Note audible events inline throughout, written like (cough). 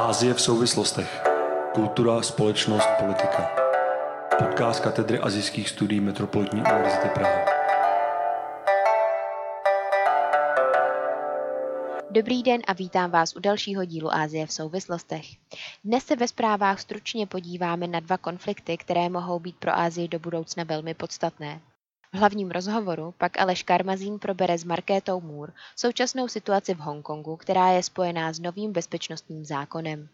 Ázie v souvislostech. Kultura, společnost, politika. Podcast katedry azijských studií Metropolitní univerzity Praha. Dobrý den a vítám vás u dalšího dílu Ázie v souvislostech. Dnes se ve zprávách stručně podíváme na dva konflikty, které mohou být pro Ázii do budoucna velmi podstatné. V hlavním rozhovoru pak Aleš Karmazín probere s Markétou Moore současnou situaci v Hongkongu, která je spojená s novým bezpečnostním zákonem.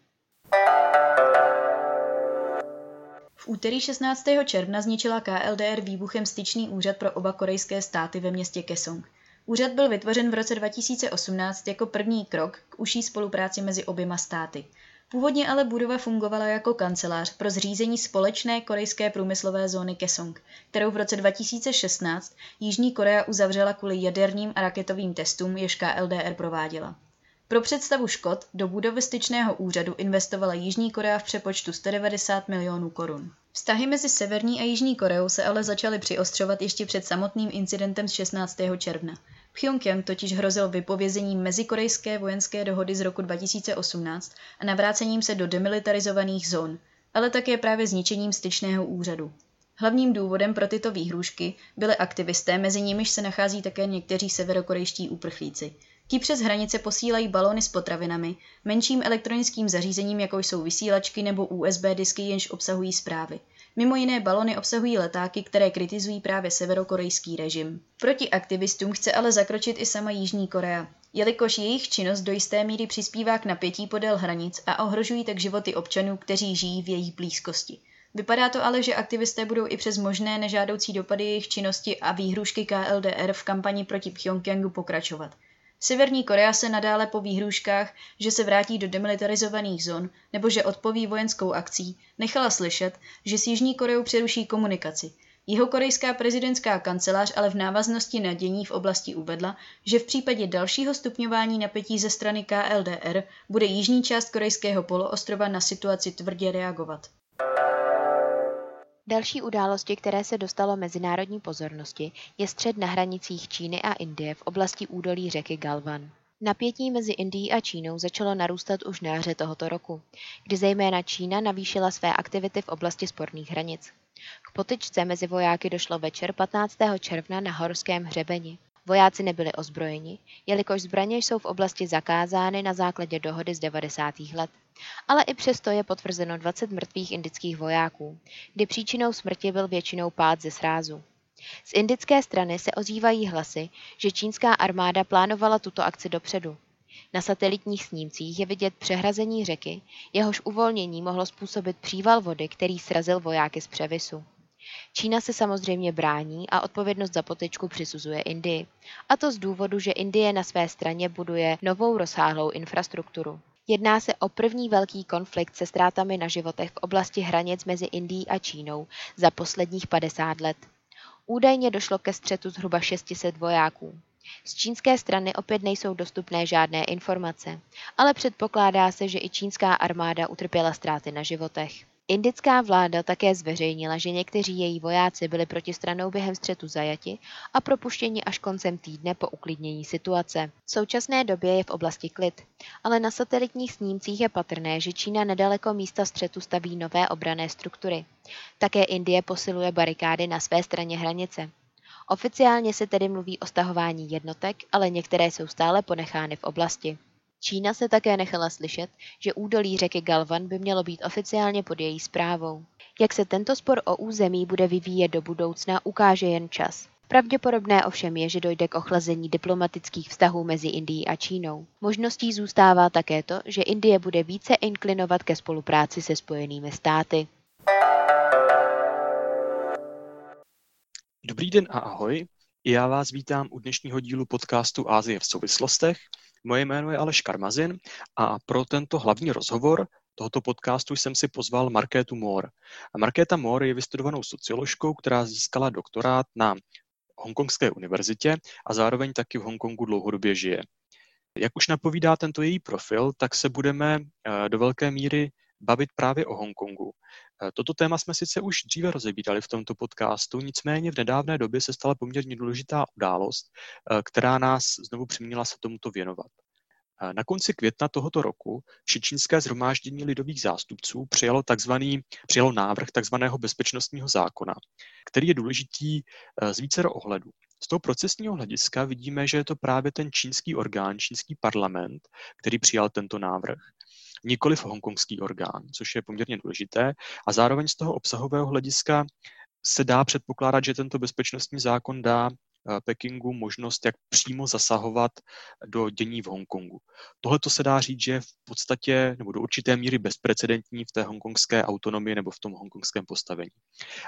V úterý 16. června zničila KLDR výbuchem styčný úřad pro oba korejské státy ve městě Kesong. Úřad byl vytvořen v roce 2018 jako první krok k užší spolupráci mezi oběma státy. Původně ale budova fungovala jako kancelář pro zřízení společné korejské průmyslové zóny Kesong, kterou v roce 2016 Jižní Korea uzavřela kvůli jaderním a raketovým testům, jež KLDR prováděla. Pro představu škod do budovy styčného úřadu investovala Jižní Korea v přepočtu 190 milionů korun. Vztahy mezi Severní a Jižní Koreou se ale začaly přiostřovat ještě před samotným incidentem z 16. června. Pyongyang totiž hrozil vypovězením mezikorejské vojenské dohody z roku 2018 a navrácením se do demilitarizovaných zón, ale také právě zničením styčného úřadu. Hlavním důvodem pro tyto výhrušky byly aktivisté, mezi nimiž se nachází také někteří severokorejští uprchlíci. Ti přes hranice posílají balony s potravinami, menším elektronickým zařízením, jako jsou vysílačky nebo USB disky, jenž obsahují zprávy. Mimo jiné balony obsahují letáky, které kritizují právě severokorejský režim. Proti aktivistům chce ale zakročit i sama Jižní Korea, jelikož jejich činnost do jisté míry přispívá k napětí podél hranic a ohrožují tak životy občanů, kteří žijí v jejich blízkosti. Vypadá to ale, že aktivisté budou i přes možné nežádoucí dopady jejich činnosti a výhrušky KLDR v kampani proti Pyongyangu pokračovat. Severní Korea se nadále po výhruškách, že se vrátí do demilitarizovaných zón nebo že odpoví vojenskou akcí, nechala slyšet, že s Jižní Koreou přeruší komunikaci. Jeho korejská prezidentská kancelář ale v návaznosti na dění v oblasti uvedla, že v případě dalšího stupňování napětí ze strany KLDR bude jižní část korejského poloostrova na situaci tvrdě reagovat. Další události, které se dostalo mezinárodní pozornosti, je střed na hranicích Číny a Indie v oblasti údolí řeky Galvan. Napětí mezi Indií a Čínou začalo narůstat už na jaře tohoto roku, kdy zejména Čína navýšila své aktivity v oblasti sporných hranic. K potyčce mezi vojáky došlo večer 15. června na Horském hřebeni. Vojáci nebyli ozbrojeni, jelikož zbraně jsou v oblasti zakázány na základě dohody z 90. let. Ale i přesto je potvrzeno 20 mrtvých indických vojáků, kdy příčinou smrti byl většinou pád ze srázu. Z indické strany se ozývají hlasy, že čínská armáda plánovala tuto akci dopředu. Na satelitních snímcích je vidět přehrazení řeky, jehož uvolnění mohlo způsobit příval vody, který srazil vojáky z převisu. Čína se samozřejmě brání a odpovědnost za potečku přisuzuje Indii. A to z důvodu, že Indie na své straně buduje novou rozsáhlou infrastrukturu. Jedná se o první velký konflikt se ztrátami na životech v oblasti hranic mezi Indií a Čínou za posledních 50 let. Údajně došlo ke střetu zhruba 600 vojáků. Z čínské strany opět nejsou dostupné žádné informace, ale předpokládá se, že i čínská armáda utrpěla ztráty na životech. Indická vláda také zveřejnila, že někteří její vojáci byli protistranou během střetu zajati a propuštěni až koncem týdne po uklidnění situace. V současné době je v oblasti klid, ale na satelitních snímcích je patrné, že Čína nedaleko místa střetu staví nové obrané struktury. Také Indie posiluje barikády na své straně hranice. Oficiálně se tedy mluví o stahování jednotek, ale některé jsou stále ponechány v oblasti. Čína se také nechala slyšet, že údolí řeky Galvan by mělo být oficiálně pod její zprávou. Jak se tento spor o území bude vyvíjet do budoucna, ukáže jen čas. Pravděpodobné ovšem je, že dojde k ochlazení diplomatických vztahů mezi Indií a Čínou. Možností zůstává také to, že Indie bude více inklinovat ke spolupráci se Spojenými státy. Dobrý den a ahoj. Já vás vítám u dnešního dílu podcastu Ázie v souvislostech. Moje jméno je Aleš Karmazin a pro tento hlavní rozhovor tohoto podcastu jsem si pozval Markétu Moore. Markéta Moore je vystudovanou socioložkou, která získala doktorát na Hongkongské univerzitě a zároveň taky v Hongkongu dlouhodobě žije. Jak už napovídá tento její profil, tak se budeme eh, do velké míry bavit právě o Hongkongu. Eh, toto téma jsme sice už dříve rozebírali v tomto podcastu, nicméně v nedávné době se stala poměrně důležitá událost, eh, která nás znovu přiměla se tomuto věnovat. Na konci května tohoto roku Všečínské zhromáždění lidových zástupců přijalo, takzvaný, přijalo návrh takzvaného bezpečnostního zákona, který je důležitý eh, z vícero ohledů. Z toho procesního hlediska vidíme, že je to právě ten čínský orgán, čínský parlament, který přijal tento návrh nikoliv hongkongský orgán, což je poměrně důležité. A zároveň z toho obsahového hlediska se dá předpokládat, že tento bezpečnostní zákon dá eh, Pekingu možnost, jak přímo zasahovat do dění v Hongkongu. Tohle to se dá říct, že je v podstatě nebo do určité míry bezprecedentní v té hongkongské autonomii nebo v tom hongkongském postavení.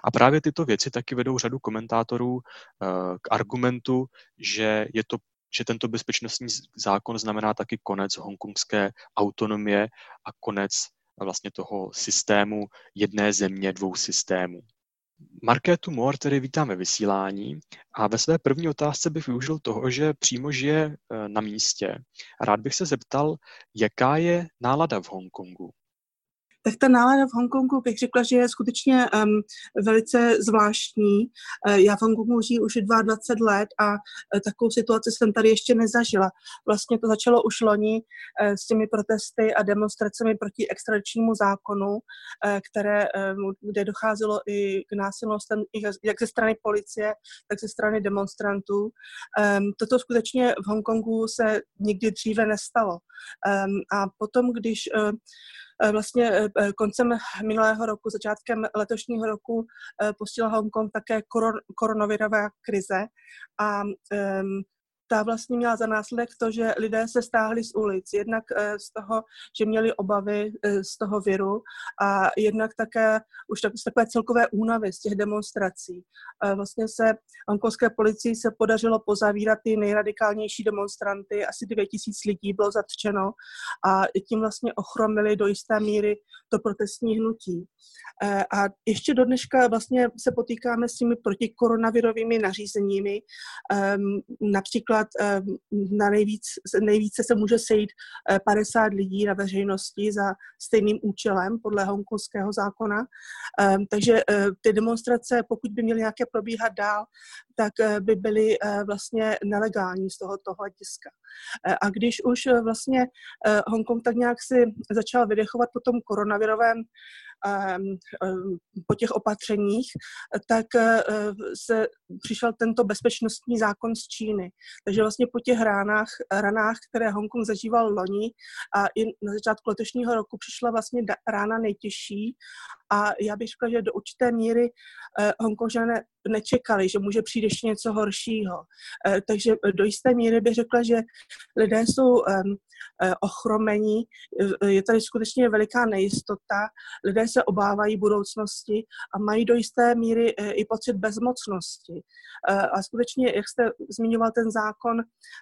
A právě tyto věci taky vedou řadu komentátorů eh, k argumentu, že je to že tento bezpečnostní zákon znamená taky konec hongkongské autonomie a konec vlastně toho systému jedné země, dvou systémů. Markétu Moore tedy vítáme vysílání a ve své první otázce bych využil toho, že přímo žije e, na místě. Rád bych se zeptal, jaká je nálada v Hongkongu tak ta nálada v Hongkongu bych řekla, že je skutečně um, velice zvláštní. Uh, já v Hongkongu žiju už 22 let a uh, takovou situaci jsem tady ještě nezažila. Vlastně to začalo už loni uh, s těmi protesty a demonstracemi proti extradičnímu zákonu, které, kde docházelo i k násilnostem jak ze strany policie, tak ze strany demonstrantů. Toto skutečně v Hongkongu se nikdy dříve nestalo. A potom, když vlastně eh, eh, koncem minulého roku, začátkem letošního roku postihla Hongkong také koronavirová krize a um, ta vlastně měla za následek to, že lidé se stáhli z ulic. Jednak eh, z toho, že měli obavy eh, z toho viru a jednak také už tak, z takové celkové únavy z těch demonstrací. Vlastně se hongkongské policii se podařilo pozavírat ty nejradikálnější demonstranty, asi dvě tisíc lidí bylo zatčeno a tím vlastně ochromili do jisté míry to protestní hnutí. Eh, a ještě do dneška vlastně se potýkáme s těmi protikoronavirovými nařízeními. Ehm, například ehm, na nejvíc, nejvíce se může sejít 50 eh, lidí na veřejnosti za stejným účelem podle hongkongského zákona. Ehm, takže eh, ty demonstrace, pokud by měly nějaké probíhat dál, tak by byly vlastně nelegální z tohoto hlediska. A když už vlastně Hongkong tak nějak si začal vydechovat po tom koronavirovém po těch opatřeních, tak eh, se přišel tento bezpečnostní zákon z Číny. Takže vlastně po těch ránách, ranách, které Hongkong zažíval loni a i na začátku letošního roku přišla vlastně rána nejtěžší a já bych řekla, že do určité míry eh, Hongkonžané nečekali, že může přijít ještě něco horšího. Eh, takže do jisté míry bych řekla, že lidé jsou eh, ochromení, je tady skutečně veliká nejistota, lidé se obávají budoucnosti a mají do jisté míry i pocit bezmocnosti. A skutečně, jak jste zmiňoval ten zákon,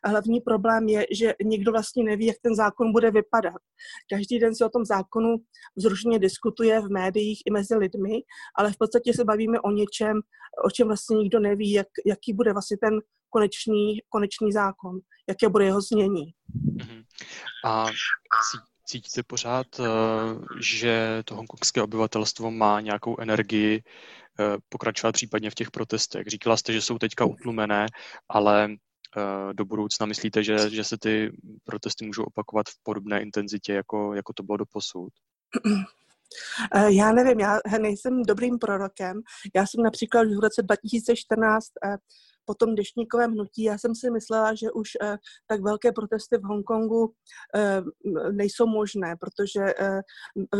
hlavní problém je, že nikdo vlastně neví, jak ten zákon bude vypadat. Každý den se o tom zákonu vzrušeně diskutuje v médiích i mezi lidmi, ale v podstatě se bavíme o něčem, o čem vlastně nikdo neví, jak, jaký bude vlastně ten konečný, konečný zákon, jaké bude jeho znění. Mhm. A cítíte pořád, eh, že to hongkongské obyvatelstvo má nějakou energii eh, pokračovat případně v těch protestech? Říkala jste, že jsou teďka utlumené, ale eh, do budoucna myslíte, že, že se ty protesty můžou opakovat v podobné intenzitě, jako, jako to bylo do posud? (clears throat) Eh, já nevím, já nejsem dobrým prorokem. Já jsem například v roce 2014 eh, po tom dešníkovém hnutí, já jsem si myslela, že už eh, tak velké protesty v Hongkongu nejsou možné, protože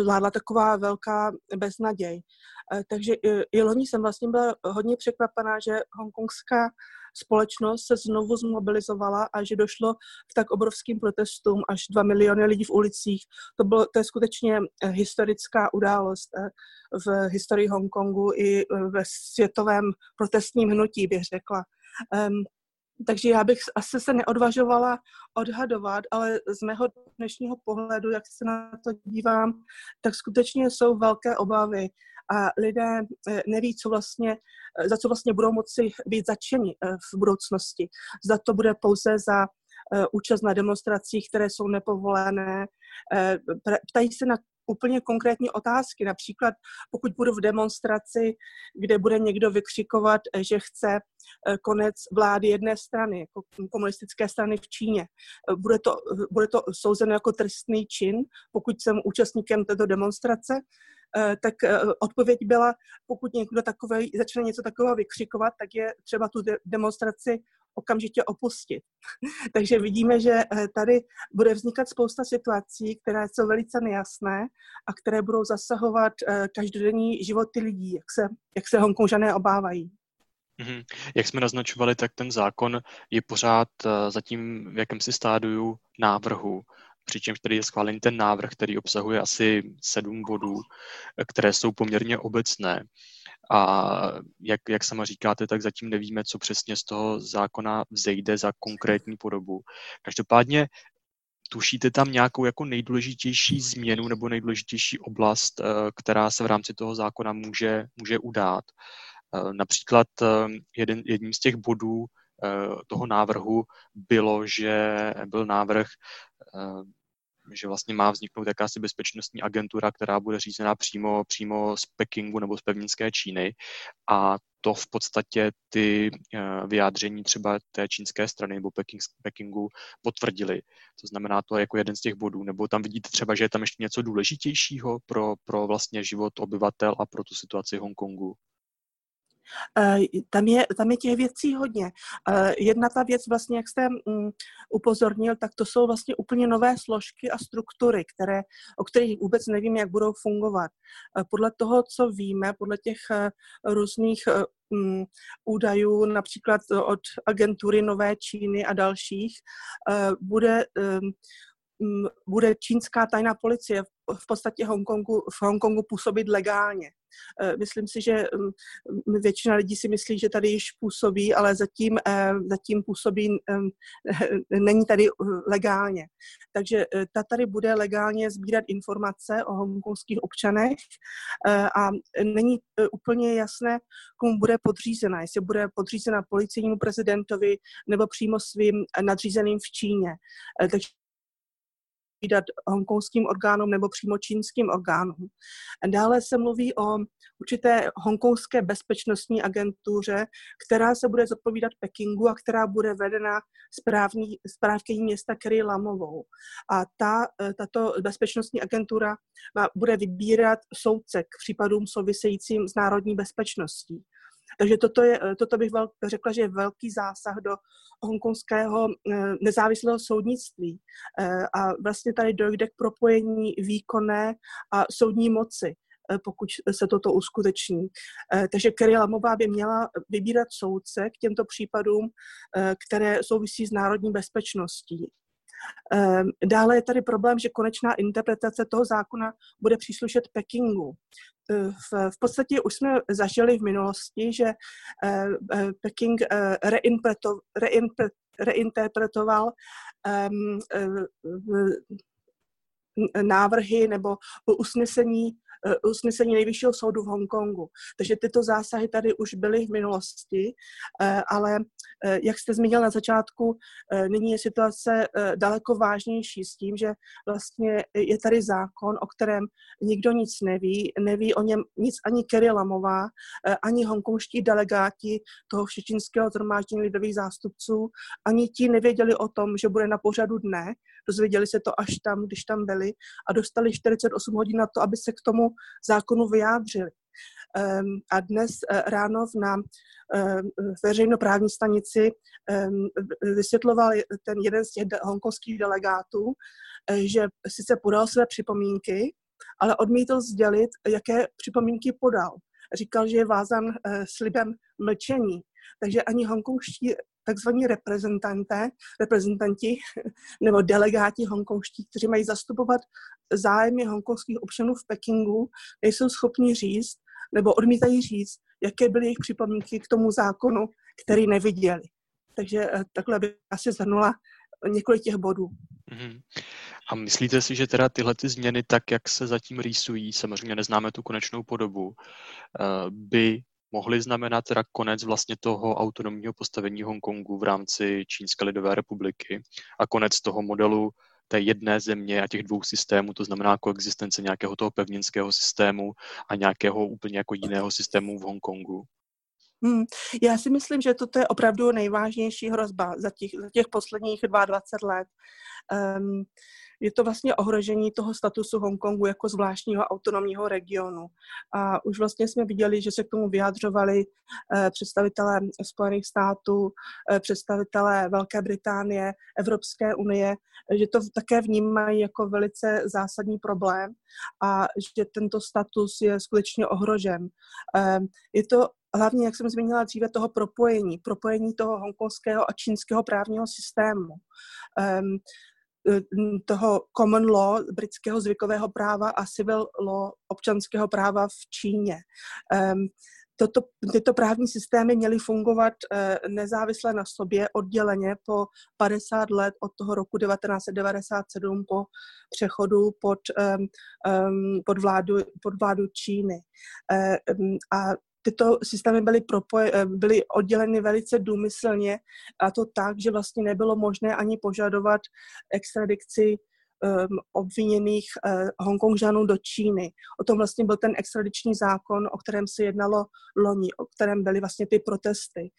vládla taková velká beznaděj. Takže i loni jsem vlastně byla hodně překvapená, že hongkongská společnost se znovu zmobilizovala a že došlo k tak obrovským protestům, až dva miliony lidí v ulicích. To, bylo, to je skutečně eh, historická událost eh, v historii Hongkongu i eh, ve světovém protestním hnutí, bych řekla. Takže já bych asi se neodvažovala odhadovat, ale z mého dnešního pohledu, jak se na to dívám, tak skutečně jsou velké obavy a lidé eh, neví, co vlastně, eh, za co vlastně budou moci být začeni eh, v budoucnosti. Zda to bude pouze za účast na demonstracích, které jsou nepovolené. Ptají se na úplně konkrétní otázky. Například pokud budu v demonstraci, kde bude někdo vykřikovat, že chce konec vlády jedné strany, jako komunistické strany v Číně. Bude to, bude to souzeno jako trestný čin, pokud jsem účastníkem této demonstrace, tak odpověď byla, pokud někdo takový začne něco takového vykřikovat, tak je třeba tu demonstraci okamžitě opustit. (laughs) Takže vidíme, že eh, tady bude vznikat spousta situací, které jsou velice nejasné a které budou zasahovat eh, každodenní životy lidí, jak se, jak se Hongkonžané obávají. Mm-hmm. Jak jsme naznačovali, tak ten zákon je pořád uh, zatím v jakémsi stádiu návrhu, přičemž tady je schválený ten návrh, který obsahuje asi sedm bodů, které jsou poměrně obecné. A jak, jak sama říkáte, tak zatím nevíme, co přesně z toho zákona vzejde za konkrétní podobu. Každopádně tušíte tam nějakou jako nejdůležitější změnu nebo nejdůležitější oblast, eh, která se v rámci toho zákona může, může udát. Eh, například eh, jeden, jedním z těch bodů toho návrhu bylo, že byl návrh že vlastně má vzniknout jakási bezpečnostní agentura, která bude řízená přímo, přímo z Pekingu nebo z pevninské Číny a to v podstatě ty eh, vyjádření třeba té čínské strany nebo Peking, Pekingu potvrdili. To znamená, to je jako jeden z těch bodů. Nebo tam vidíte třeba, že je tam ještě něco důležitějšího pro, pro vlastně život obyvatel a pro tu situaci Hongkongu? Eh, tam je, tam je těch věcí hodně. Eh, jedna ta věc, vlastně, jak jste mm, upozornil, tak to jsou vlastně úplně nové složky a struktury, které, o kterých vůbec nevím, jak budou fungovat. Eh, podle toho, co víme, podle těch různých mm, údajů, například od agentury Nové Číny a dalších, bude bude čínská tajná policie v podstatě Hongkongu, v Hongkongu působit legálně. Eh, myslím si, že většina lidí si myslí, že tady již působí, ale zatím, eh, zatím působí, (laughs) není tady legálně. Takže ta tady bude legálně sbírat informace o hongkongských občanech a není úplně jasné, komu bude podřízena. Jestli bude podřízena policejnímu prezidentovi nebo přímo svým nadřízeným v Číně. Takže vydat hongkongským orgánům nebo přímo čínským orgánům. Dále se mluví o určité hongkongské bezpečnostní agentuře, která se bude zodpovídat Pekingu a která bude vedena správní, správkyní města Kerry Lamovou. A ta, tato bezpečnostní agentura má, bude vybírat soudce k případům souvisejícím s národní bezpečností. Takže toto, je, eh, toto bych vel, řekla, že je velký zásah do hongkonského eh, nezávislého soudnictví. Eh, a vlastně tady dojde k propojení výkonné a soudní moci pokud se toto uskuteční. Takže Kerry Lamová by měla vybírat soudce k těmto případům, které souvisí s národní bezpečností. Ehm, dále je tady problém, že konečná interpretace toho zákona bude příslušet Pekingu. Ehm, v, podstatě už jsme zažili v minulosti, že eh, eh, Peking reinterpretoval ehm, návrhy nebo usnesení usnesení nejvyššího soudu v Hongkongu. Takže tyto zásahy tady už byly v minulosti, eh, ale eh, jak jste zmínil na začátku, nyní je situace daleko vážnější s tím, že vlastně je tady zákon, o kterém nikdo nic neví, neví o něm nic ani Kerry Lamová, ani hongkonští delegáti toho všečínského zhromáždění lidových zástupců, ani ti nevěděli o tom, že bude na pořadu dne, dozvěděli se to až tam, když tam byli a dostali 48 hodin na to, aby se k tomu zákonu vyjádřili. Ehm, a dnes eh, ráno na ehm, veřejnoprávní stanici ehm, vysvětloval ten jeden z těch hongkonských delegátů, eh, že sice podal své připomínky, ale odmítl sdělit, jaké připomínky podal. Říkal, že je vázan eh, slibem mlčení. Takže ani hongkongští takzvaní reprezentanté, reprezentanti (laughs) nebo delegáti hongkongští, kteří mají zastupovat zájmy hongkongských občanů v Pekingu, nejsou schopni říct nebo odmítají říct, jaké byly jejich připomínky k tomu zákonu, který neviděli. Takže eh, takhle bych asi zhrnula několik těch bodů. Mm-hmm. A myslíte si, že teda tyhle ty změny, tak jak se zatím rýsují, samozřejmě neznáme tu konečnou podobu, eh, by mohly znamenat teda konec vlastně toho autonomního postavení Hongkongu v rámci Čínské lidové republiky a konec toho modelu té jedné země a těch dvou systémů, to znamená koexistence nějakého toho pevninského systému a nějakého úplně jako jiného systému v Hongkongu? Hmm. Já si myslím, že toto je opravdu nejvážnější hrozba za těch, za těch posledních 22 let. Um, je to vlastně ohrožení toho statusu Hongkongu jako zvláštního autonomního regionu. A už vlastně jsme viděli, že se k tomu vyjadřovali eh, představitelé Spojených států, eh, představitelé Velké Británie, Evropské unie, že to také vnímají jako velice zásadní problém a že tento status je skutečně ohrožen. Eh, je to hlavně, jak jsem zmínila dříve, toho propojení, propojení toho hongkongského a čínského právního systému. Um, toho common law, britského zvykového práva a civil law, občanského práva v Číně. Um, toto, tyto právní systémy měly fungovat uh, nezávisle na sobě, odděleně po 50 let od toho roku 1997 po přechodu pod, um, um, pod, vládu, pod vládu Číny. Uh, a tyto systémy byly, propoje, eh, byly odděleny velice důmyslně a to tak, že vlastně nebylo možné ani požadovat extradikci um, obviněných uh, Hongkongžanů do Číny. O tom vlastně byl ten extradiční zákon, o kterém se jednalo loni, o kterém byly vlastně ty protesty.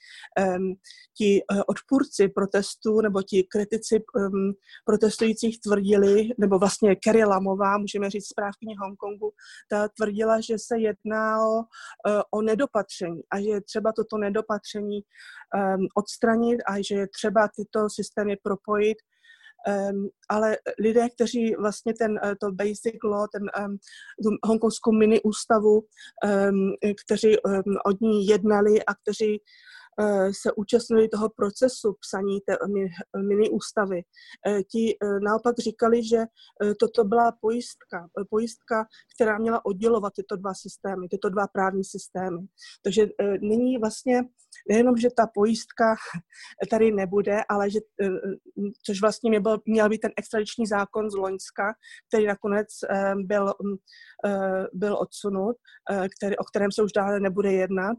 Um, ti uh, odpůrci protestů nebo ti kritici um, protestujících tvrdili, nebo vlastně Kerry Lamová, můžeme říct správkyně Hongkongu, ta tvrdila, že se jednalo uh, o nedopatření a že je třeba toto nedopatření um, odstranit a že je třeba tyto systémy propojit ale lidé, kteří vlastně ten, eh, to basic law, ten um, tu hongkongskou mini ústavu, um, kteří od ní jednali a kteří se účastnili toho procesu psaní té mini ústavy. Eh, ti eh, naopak říkali, že toto byla pojistka, pojistka, která měla oddělovat tyto dva systémy, tyto dva právní systémy. Takže nyní vlastně nejenom, že ta pojistka (laughs) tady nebude, ale že, což vlastně byl, měl být ten extradiční zákon z Loňska, který nakonec byl, byl odsunut, který, o kterém se už dále nebude jednat,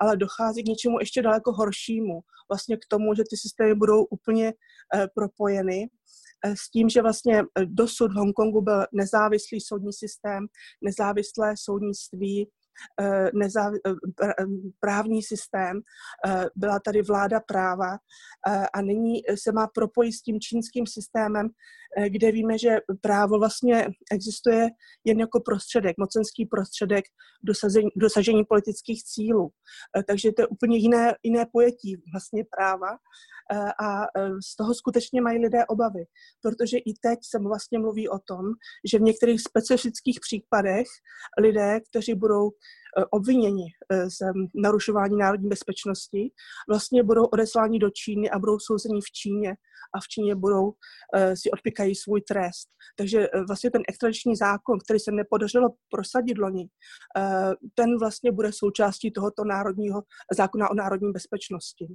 ale dochází k něčemu ještě daleko horšímu, vlastně k tomu, že ty systémy budou úplně eh, propojeny eh, s tím, že vlastně eh, dosud v Hongkongu byl nezávislý soudní systém, nezávislé soudnictví, právní systém, byla tady vláda práva a nyní se má propojit s tím čínským systémem, kde víme, že právo vlastně existuje jen jako prostředek, mocenský prostředek dosažení, dosažení politických cílů. Takže to je úplně jiné, jiné pojetí vlastně práva a z toho skutečně mají lidé obavy, protože i teď se vlastně mluví o tom, že v některých specifických případech lidé, kteří budou Eh, obviněni eh, z narušování národní bezpečnosti, vlastně budou odesláni do Číny a budou souzeni v Číně a v Číně budou eh, si odpikají svůj trest. Takže vlastně ten extradiční zákon, který se nepodařilo prosadit loni, ten vlastně bude součástí tohoto národního zákona o národní bezpečnosti.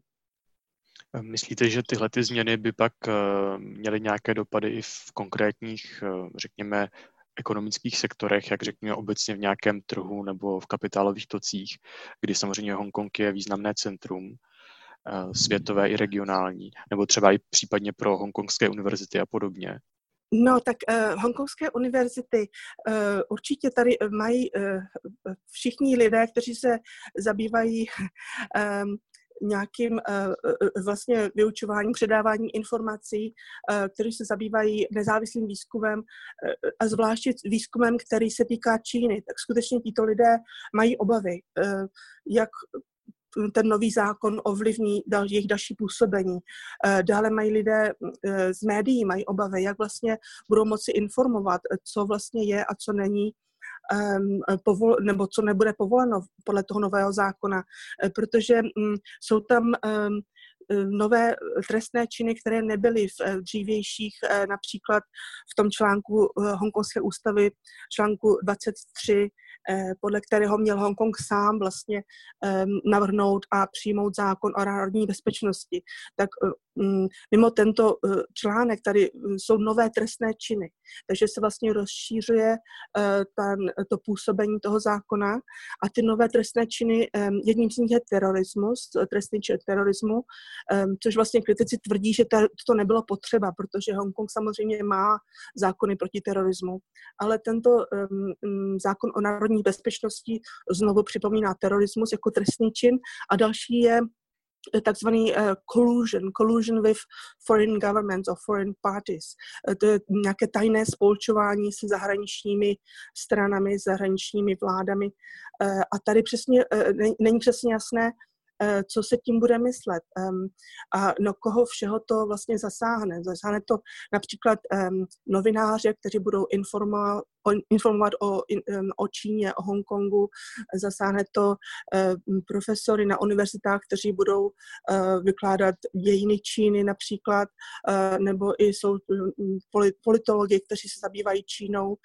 Myslíte, že tyhle ty změny by pak měly nějaké dopady i v konkrétních, řekněme, ekonomických sektorech, jak řekněme obecně v nějakém trhu nebo v kapitálových tocích, kdy samozřejmě Hongkong je významné centrum, eh, světové i regionální, nebo třeba i případně pro hongkongské univerzity a podobně? No, tak uh, hongkongské univerzity uh, určitě tady mají uh, všichni lidé, kteří se zabývají um, (laughs) nějakým eh, eh, vlastně vyučováním, předáváním informací, eh, které se zabývají nezávislým výzkumem a zvláště výzkumem, který se týká Číny, tak skutečně tito lidé mají obavy, jak ten nový zákon ovlivní jejich další působení. Dále mají lidé z médií, mají obavy, jak vlastně budou moci informovat, co vlastně je a co není povol, nebo co nebude povoleno podle toho nového zákona, eh, protože um, jsou tam um, nové trestné činy, které nebyly v eh, dřívějších, například v tom článku Hongkongské ústavy, článku 23, podle kterého měl Hongkong sám vlastně navrhnout a přijmout zákon o národní bezpečnosti. Tak mm, mimo tento eh, článek tady mm, jsou nové trestné činy, takže se vlastně rozšířuje eh, to působení toho zákona a ty nové trestné činy, jedním z nich je terorismus, trestný čin terorismu, což vlastně kritici tvrdí, že to nebylo potřeba, protože Hongkong samozřejmě má zákony proti terorismu, ale tento mm, zákon o národní bezpečnosti znovu připomíná terorismus jako trestný čin a další je takzvaný uh, collusion, collusion with foreign governments or foreign parties. Uh, to je nějaké tajné spolčování se zahraničními stranami, zahraničními vládami. Uh, a tady přesně není přesně jasné, Eh, co se tím bude myslet a no koho všeho to vlastně zasáhne. Zasáhne to například novináře, kteří budou informovat, informovat o, o Číně, o Hongkongu, zasáhne to profesory na univerzitách, kteří budou eh, vykládat dějiny Číny například, eh, nebo i jsou hm, politologi, kteří se zabývají Čínou.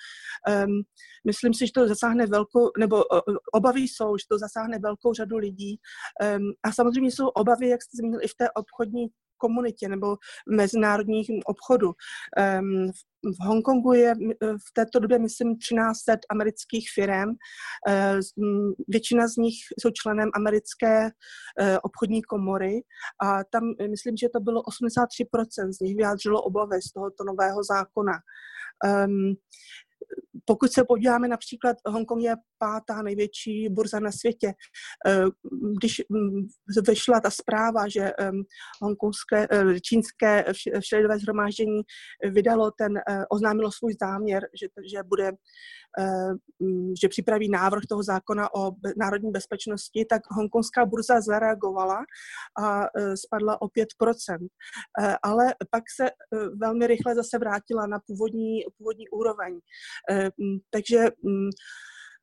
Myslím si, že to zasáhne velkou, nebo obavy jsou, že to zasáhne velkou řadu lidí a samozřejmě jsou obavy, jak jste zmínil, i v té obchodní komunitě nebo v mezinárodním obchodu. V Hongkongu je v této době, myslím, 1300 amerických firm. Většina z nich jsou členem americké eh, obchodní komory a tam, myslím, že to bylo 83% z nich vyjádřilo obavy z tohoto nového zákona. Pokud se podíváme například, Hongkong je pátá největší burza na světě. Eh, když mm, vyšla ta zpráva, že hongkongské, eh, čínské všelidové zhromáždění vydalo ten, eh, oznámilo svůj záměr, že, že bude že připraví návrh toho zákona o národní bezpečnosti, tak hongkongská burza zareagovala a spadla o 5%. Ale pak se velmi rychle zase vrátila na původní, původní úroveň. Mm, takže mm,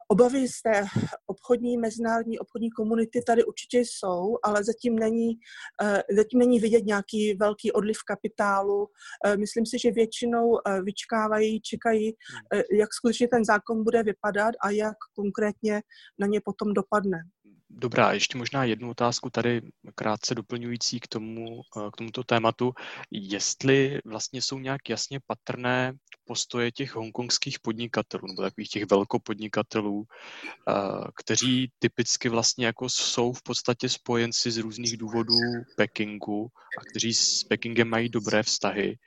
obavy z té obchodní, mezinárodní obchodní komunity tady určitě jsou, ale zatím není, eh, zatím není vidět nějaký velký odliv kapitálu. Eh, myslím si, že většinou eh, vyčkávají, čekají, hmm. jak skutečně ten zákon bude vypadat a jak konkrétně na ně potom dopadne. Dobrá, ještě možná jednu otázku tady krátce doplňující k, tomu, eh, k tomuto tématu. Jestli vlastně jsou nějak jasně patrné postoje těch hongkongských podnikatelů nebo takových těch velkopodnikatelů, eh, kteří typicky vlastně jako jsou v podstatě spojenci z různých důvodů Pekingu a kteří s Pekingem mají dobré vztahy.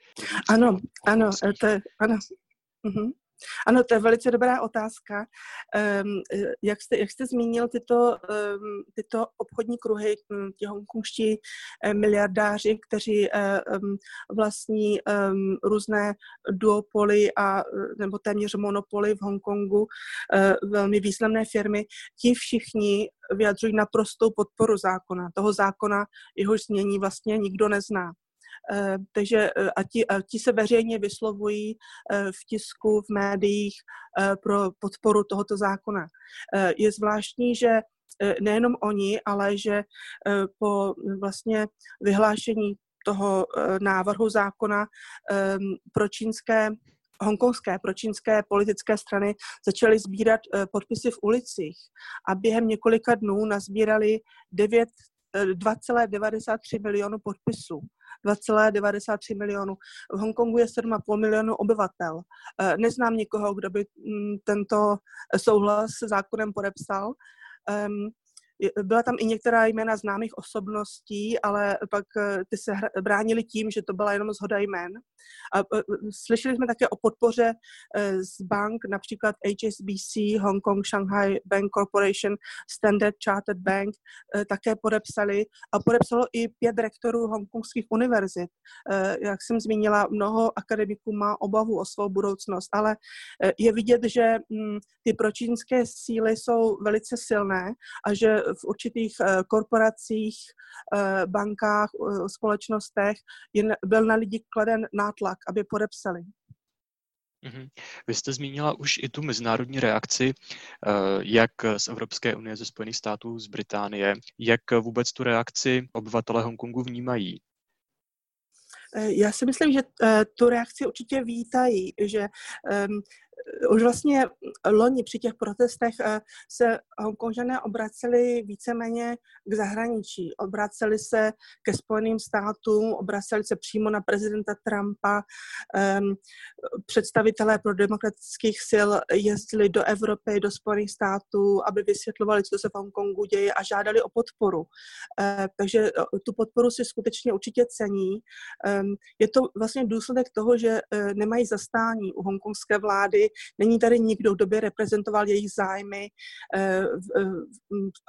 Ano, ano, to je, ano. Uh-huh. Ano, to je velice dobrá otázka. Um, jak, jste, jak jste zmínil tyto, um, tyto obchodní kruhy, hm, ti hongkongští eh, miliardáři, kteří um, vlastní um, různé duopoly a, nebo téměř monopoly v Hongkongu, uh, velmi významné firmy, ti všichni vyjadřují naprostou podporu zákona. Toho zákona, jehož změní vlastně nikdo nezná. Eh, takže eh, a ti, a ti se veřejně vyslovují eh, v tisku, v médiích pro podporu tohoto zákona. Je zvláštní, že nejenom oni, ale že po vlastně vyhlášení toho návrhu zákona pro čínské hongkongské pročínské politické strany začaly sbírat podpisy v ulicích a během několika dnů nazbírali 9 2,93 milionu podpisů. 2,93 milionů. V Hongkongu je 7,5 milionu obyvatel. Eh, neznám nikoho, kdo by mm, tento souhlas s zákonem podepsal. Byla tam i některá jména známých osobností, ale pak eh, ty se bránili tím, že to byla jenom zhoda jmén. A eh, slyšeli jsme také o podpoře eh, z bank, například HSBC, Hong Kong Shanghai Bank Corporation, Standard Chartered Bank, také podepsali a podepsalo i pět rektorů hongkongských univerzit. Jak jsem zmínila, mnoho akademiků má obavu o svou budoucnost, ale je vidět, že mm, ty pročínské síly jsou velice silné a že v určitých eh, korporacích, eh, bankách, eh, společnostech byl na lidi kladen nátlak, aby podepsali. Mhm. Vy jste zmínila už i tu mezinárodní reakci, jak z Evropské unie, ze Spojených států, z Británie. Jak vůbec tu reakci obyvatele Hongkongu vnímají? Já si myslím, že tu reakci určitě vítají, že už vlastně loni při těch protestech se Hongkonžané obraceli víceméně k zahraničí. Obraceli se ke Spojeným státům, obraceli se přímo na prezidenta Trumpa. Představitelé pro demokratických sil jezdili do Evropy, do Spojených států, aby vysvětlovali, co se v Hongkongu děje a žádali o podporu. Takže tu podporu si skutečně určitě cení. Je to vlastně důsledek toho, že nemají zastání u hongkongské vlády, není tady nikdo, kdo by reprezentoval jejich zájmy. Eh,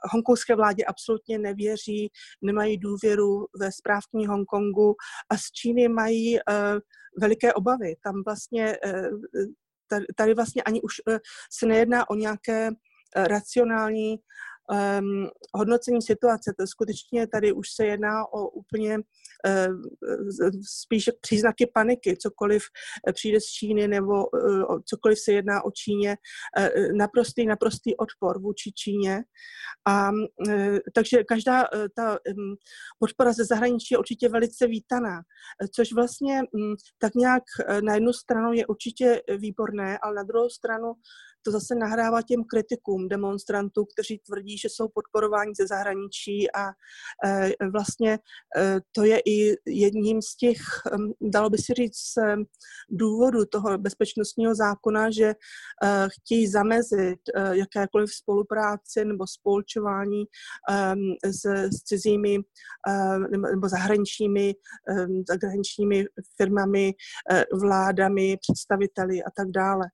v hongkongské vládě absolutně nevěří, nemají důvěru ve správní Hongkongu a z Číny mají eh, veliké obavy. Tam vlastně eh, tady vlastně ani už se nejedná o nějaké racionální um, hodnocení situace. To skutečně tady už se jedná o úplně spíš příznaky paniky. Cokoliv eh, přijde z Číny nebo uh, cokoliv se jedná o Číně, naprostý, naprostý odpor vůči Číně. A takže každá ta um, podpora ze zahraničí je určitě velice vítaná, což vlastně um, tak nějak na jednu stranu je určitě výborné, ale na druhou stranu to zase nahrává těm kritikům demonstrantů, kteří tvrdí, že jsou podporováni ze zahraničí a e, vlastně e, to je i jedním z těch, dalo by si říct, důvodů toho bezpečnostního zákona, že e, chtějí zamezit jakékoliv spolupráci nebo spolčování s, s cizími nebo zahraničními, zahraničními firmami, vládami, představiteli a tak dále.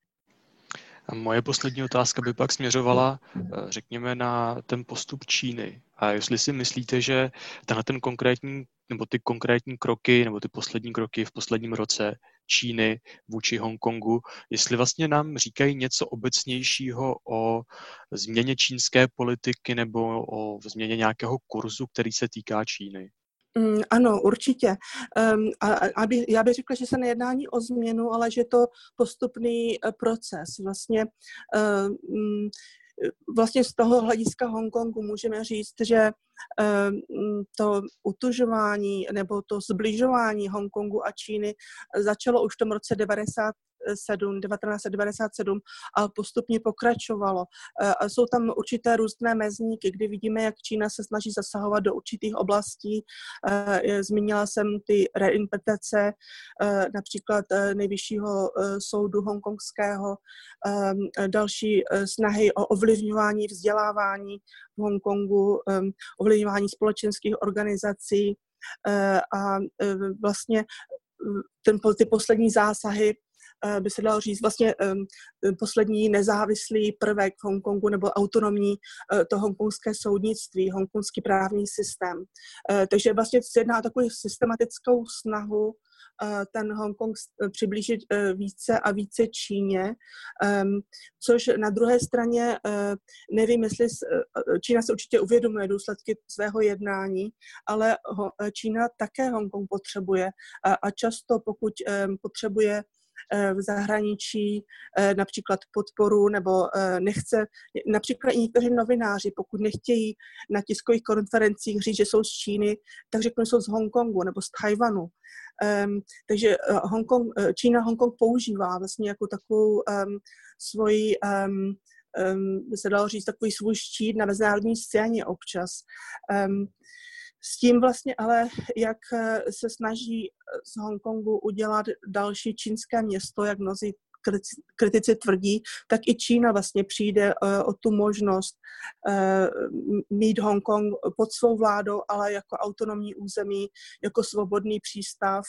A moje poslední otázka by pak směřovala, eh, řekněme, na ten postup Číny. A jestli si myslíte, že tenhle ten konkrétní, nebo ty konkrétní kroky, nebo ty poslední kroky v posledním roce Číny vůči Hongkongu, jestli vlastně nám říkají něco obecnějšího o změně čínské politiky nebo o změně nějakého kurzu, který se týká Číny. Mm, ano, určitě. Um, a, aby, já bych řekla, že se nejedná ani o změnu, ale že to postupný uh, proces. Vlastně um, vlastně z toho hlediska Hongkongu můžeme říct, že to utužování nebo to zbližování Hongkongu a Číny začalo už v tom roce 90, 1997 a postupně pokračovalo. E, jsou tam určité různé mezníky, kdy vidíme, jak Čína se snaží zasahovat do určitých oblastí. E, zmínila jsem ty reinterpretace e, například nejvyššího soudu hongkongského, další snahy o ovlivňování vzdělávání v Hongkongu, ovlivňování společenských organizací a vlastně ten, ty poslední zásahy by se dalo říct, vlastně poslední nezávislý prvek Hongkongu nebo autonomní eh, to hongkongské soudnictví, hongkongský právní systém. Eh, takže vlastně se jedná o takovou systematickou snahu ten Hongkong přiblížit více a více Číně, což na druhé straně nevím, jestli Čína se určitě uvědomuje důsledky svého jednání, ale Čína také Hongkong potřebuje a často pokud potřebuje Eh, v zahraničí eh, například podporu nebo eh, nechce, například i někteří novináři, pokud nechtějí na tiskových konferencích říct, že jsou z Číny, tak řeknou, že jsou z Hongkongu nebo z Tajvanu. Um, takže Hongkong, Čína Hongkong používá vlastně jako takovou um, svoji um, um, se dalo říct, takový svůj štít na mezinárodní scéně občas. Um, s tím vlastně ale, jak eh, se snaží eh, z Hongkongu udělat další čínské město, jak mnozí kritici tvrdí, tak i Čína vlastně přijde uh, o tu možnost mít Hongkong pod svou vládou, ale jako autonomní území, jako svobodný přístav,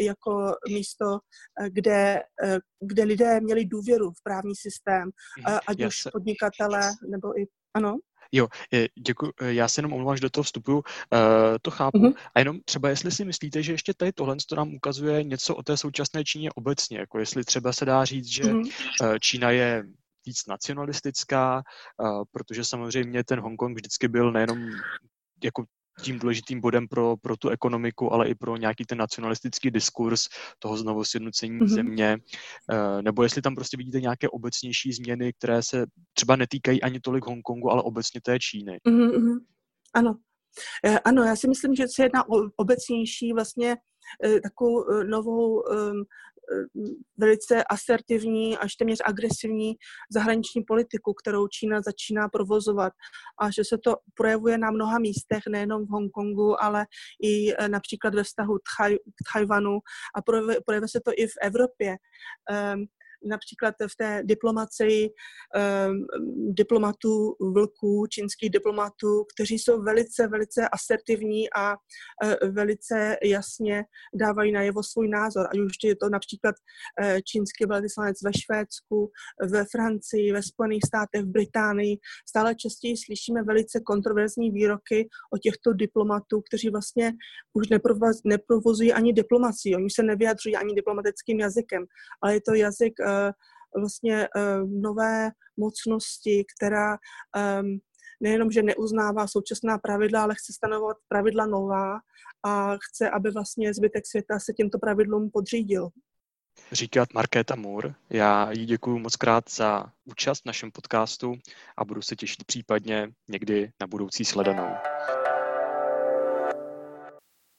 jako místo, kde, kde lidé měli důvěru v právní systém, mhm. ať už podnikatele nebo i ano. Jo, děkuji. Já se jenom omlouvám, že do toho vstupuju. Uh, to chápu. Mm-hmm. A jenom třeba, jestli si myslíte, že ještě tady tohle to nám ukazuje něco o té současné Číně obecně, jako jestli třeba se dá říct, že mm-hmm. Čína je víc nacionalistická, protože samozřejmě ten Hongkong vždycky byl nejenom jako tím důležitým bodem pro, pro tu ekonomiku, ale i pro nějaký ten nacionalistický diskurs toho znovu sjednocení mm-hmm. země, eh, nebo jestli tam prostě vidíte nějaké obecnější změny, které se třeba netýkají ani tolik Hongkongu, ale obecně té Číny. Mm-hmm. Ano. Eh, ano, já si myslím, že se jedná o obecnější vlastně eh, takovou novou velice asertivní až téměř agresivní zahraniční politiku, kterou Čína začíná provozovat a že se to projevuje na mnoha místech, nejenom v Hongkongu, ale i eh, například ve vztahu k Tajvanu a projevuje, projevuje se to i v Evropě. Um, například v té diplomaci um, diplomatů vlků, čínských diplomatů, kteří jsou velice, velice asertivní a uh, velice jasně dávají najevo svůj názor. Ať už je to například uh, čínský velvyslanec ve Švédsku, ve Francii, ve Spojených státech, v Británii. Stále častěji slyšíme velice kontroverzní výroky o těchto diplomatů, kteří vlastně už neprovozují ani diplomací. Oni se nevyjadřují ani diplomatickým jazykem, ale je to jazyk Eh, vlastně eh, nové mocnosti, která ehm, nejenom, že neuznává současná pravidla, ale chce stanovat pravidla nová a chce, aby vlastně zbytek světa se těmto pravidlům podřídil. Říkat Markéta Moore. Já jí děkuji moc krát za účast v našem podcastu a budu se těšit případně někdy na budoucí sledanou.